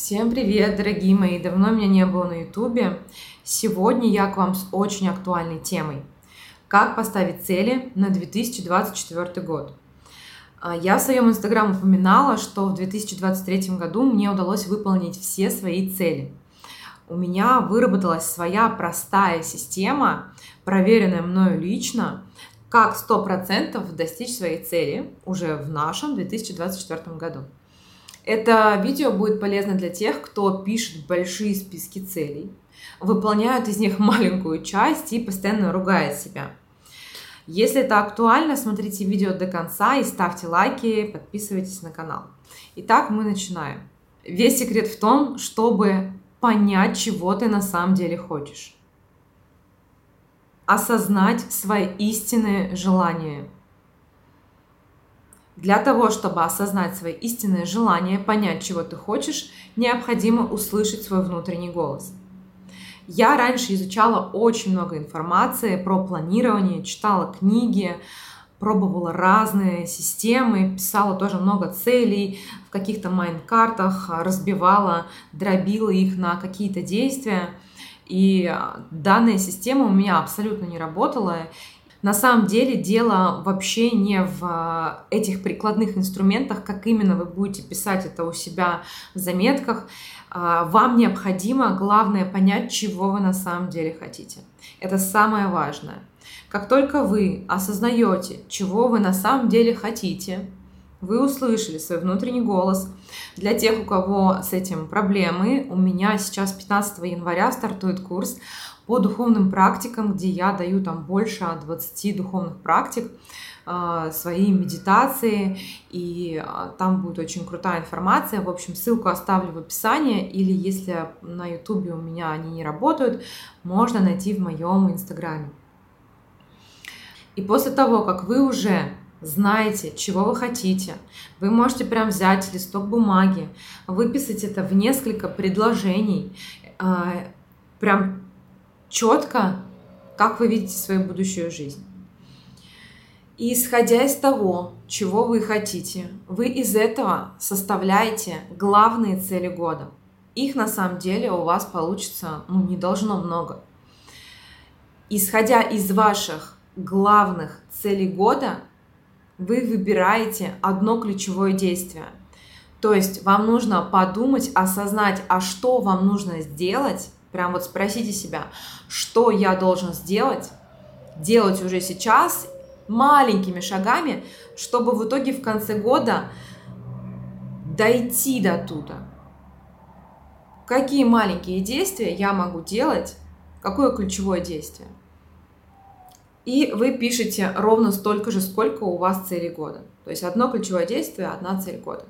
Всем привет, дорогие мои! Давно меня не было на ютубе. Сегодня я к вам с очень актуальной темой. Как поставить цели на 2024 год. А, я в своем инстаграм упоминала, что в 2023 году мне удалось выполнить все свои цели. У меня выработалась своя простая система, проверенная мною лично, как 100% достичь своей цели уже в нашем 2024 году. Это видео будет полезно для тех, кто пишет большие списки целей, выполняет из них маленькую часть и постоянно ругает себя. Если это актуально, смотрите видео до конца и ставьте лайки, подписывайтесь на канал. Итак, мы начинаем. Весь секрет в том, чтобы понять, чего ты на самом деле хочешь. Осознать свои истинные желания – для того, чтобы осознать свои истинные желания, понять, чего ты хочешь, необходимо услышать свой внутренний голос. Я раньше изучала очень много информации про планирование, читала книги, пробовала разные системы, писала тоже много целей в каких-то майнд-картах, разбивала, дробила их на какие-то действия. И данная система у меня абсолютно не работала, на самом деле дело вообще не в а, этих прикладных инструментах, как именно вы будете писать это у себя в заметках. А, вам необходимо, главное, понять, чего вы на самом деле хотите. Это самое важное. Как только вы осознаете, чего вы на самом деле хотите, вы услышали свой внутренний голос. Для тех, у кого с этим проблемы, у меня сейчас 15 января стартует курс по духовным практикам, где я даю там больше 20 духовных практик, а, свои медитации, и а, там будет очень крутая информация. В общем, ссылку оставлю в описании, или если на ютубе у меня они не работают, можно найти в моем инстаграме. И после того, как вы уже знаете, чего вы хотите, вы можете прям взять листок бумаги, выписать это в несколько предложений, а, прям четко, как вы видите свою будущую жизнь. И исходя из того, чего вы хотите, вы из этого составляете главные цели года. Их на самом деле у вас получится, ну, не должно много. Исходя из ваших главных целей года, вы выбираете одно ключевое действие. То есть вам нужно подумать, осознать, а что вам нужно сделать, Прям вот спросите себя, что я должен сделать, делать уже сейчас маленькими шагами, чтобы в итоге в конце года дойти до туда. Какие маленькие действия я могу делать, какое ключевое действие. И вы пишете ровно столько же, сколько у вас цели года. То есть одно ключевое действие, одна цель года.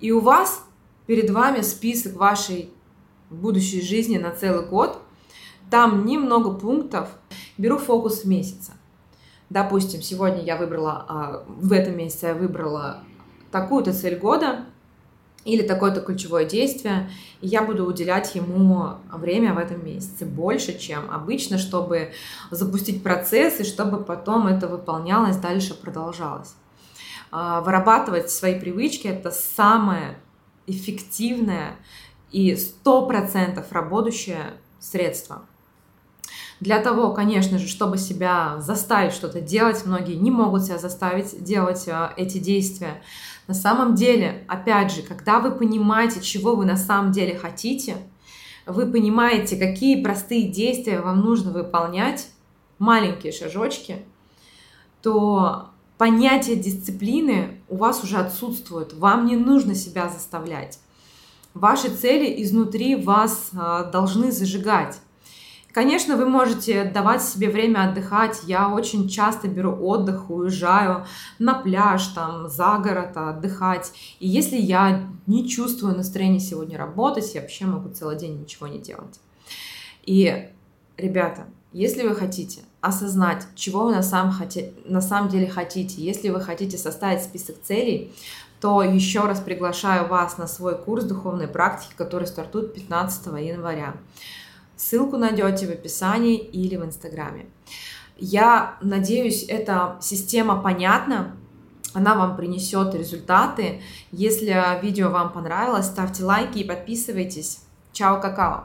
И у вас перед вами список вашей будущей жизни на целый год. Там немного пунктов. Беру фокус месяца. Допустим, сегодня я выбрала, а, в этом месяце я выбрала такую-то цель года или такое-то ключевое действие, и я буду уделять ему время в этом месяце больше, чем обычно, чтобы запустить процесс и чтобы потом это выполнялось, дальше продолжалось. А, вырабатывать свои привычки – это самое эффективное и 100% работающее средство. Для того, конечно же, чтобы себя заставить что-то делать, многие не могут себя заставить делать а, эти действия. На самом деле, опять же, когда вы понимаете, чего вы на самом деле хотите, вы понимаете, какие простые действия вам нужно выполнять, маленькие шажочки, то понятие дисциплины у вас уже отсутствует. Вам не нужно себя заставлять. Ваши цели изнутри вас а, должны зажигать. Конечно, вы можете давать себе время отдыхать. Я очень часто беру отдых, уезжаю на пляж, там, за город отдыхать. И если я не чувствую настроения сегодня работать, я вообще могу целый день ничего не делать. И, ребята, если вы хотите осознать, чего вы на самом, хоте, на самом деле хотите, если вы хотите составить список целей, то еще раз приглашаю вас на свой курс духовной практики, который стартует 15 января. Ссылку найдете в описании или в Инстаграме. Я надеюсь, эта система понятна. она вам принесет результаты. Если видео вам понравилось, ставьте лайки и подписывайтесь. Чао, какао!